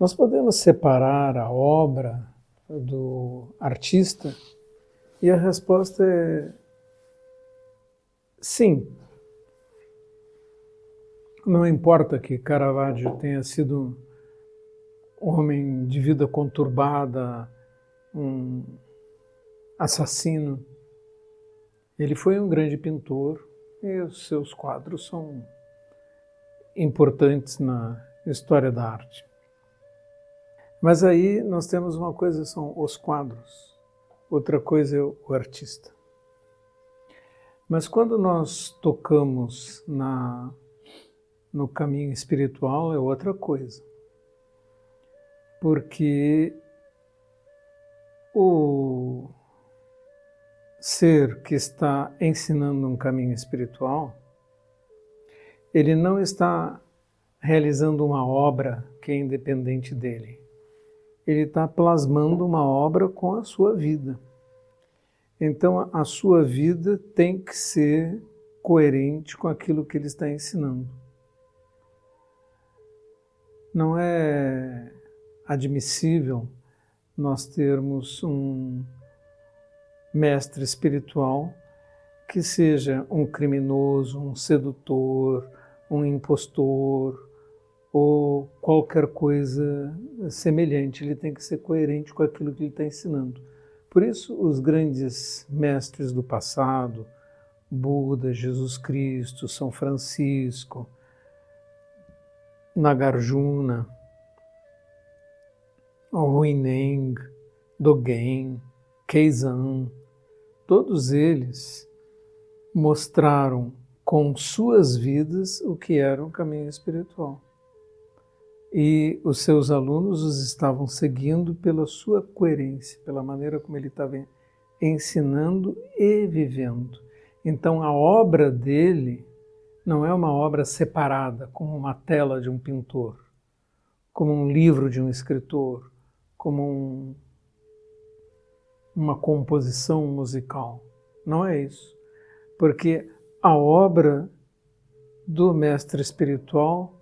Nós podemos separar a obra do artista e a resposta é sim. Não importa que Caravaggio tenha sido um homem de vida conturbada, um assassino. Ele foi um grande pintor e os seus quadros são importantes na história da arte. Mas aí nós temos uma coisa, são os quadros, outra coisa é o artista. Mas quando nós tocamos na, no caminho espiritual é outra coisa. Porque o ser que está ensinando um caminho espiritual, ele não está realizando uma obra que é independente dele. Ele está plasmando uma obra com a sua vida. Então, a sua vida tem que ser coerente com aquilo que ele está ensinando. Não é admissível nós termos um mestre espiritual que seja um criminoso, um sedutor, um impostor ou qualquer coisa semelhante. Ele tem que ser coerente com aquilo que ele está ensinando. Por isso, os grandes mestres do passado, Buda, Jesus Cristo, São Francisco, Nagarjuna, Huineng, Dogen, Keizan, todos eles mostraram com suas vidas o que era o caminho espiritual. E os seus alunos os estavam seguindo pela sua coerência, pela maneira como ele estava ensinando e vivendo. Então a obra dele não é uma obra separada, como uma tela de um pintor, como um livro de um escritor, como um uma composição musical. Não é isso. Porque a obra do mestre espiritual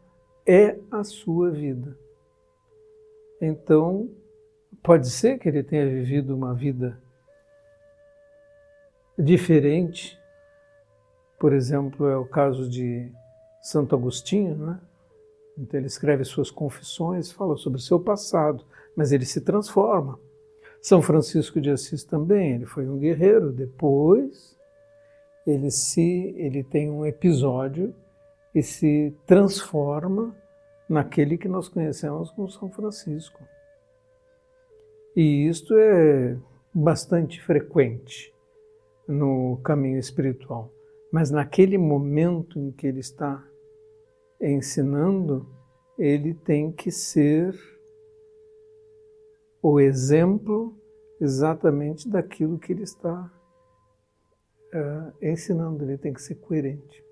é a sua vida. Então, pode ser que ele tenha vivido uma vida diferente. Por exemplo, é o caso de Santo Agostinho, né? Então ele escreve suas confissões, fala sobre o seu passado, mas ele se transforma. São Francisco de Assis também, ele foi um guerreiro, depois ele se ele tem um episódio e se transforma naquele que nós conhecemos como São Francisco. E isto é bastante frequente no caminho espiritual. Mas naquele momento em que ele está ensinando, ele tem que ser o exemplo exatamente daquilo que ele está uh, ensinando. Ele tem que ser coerente.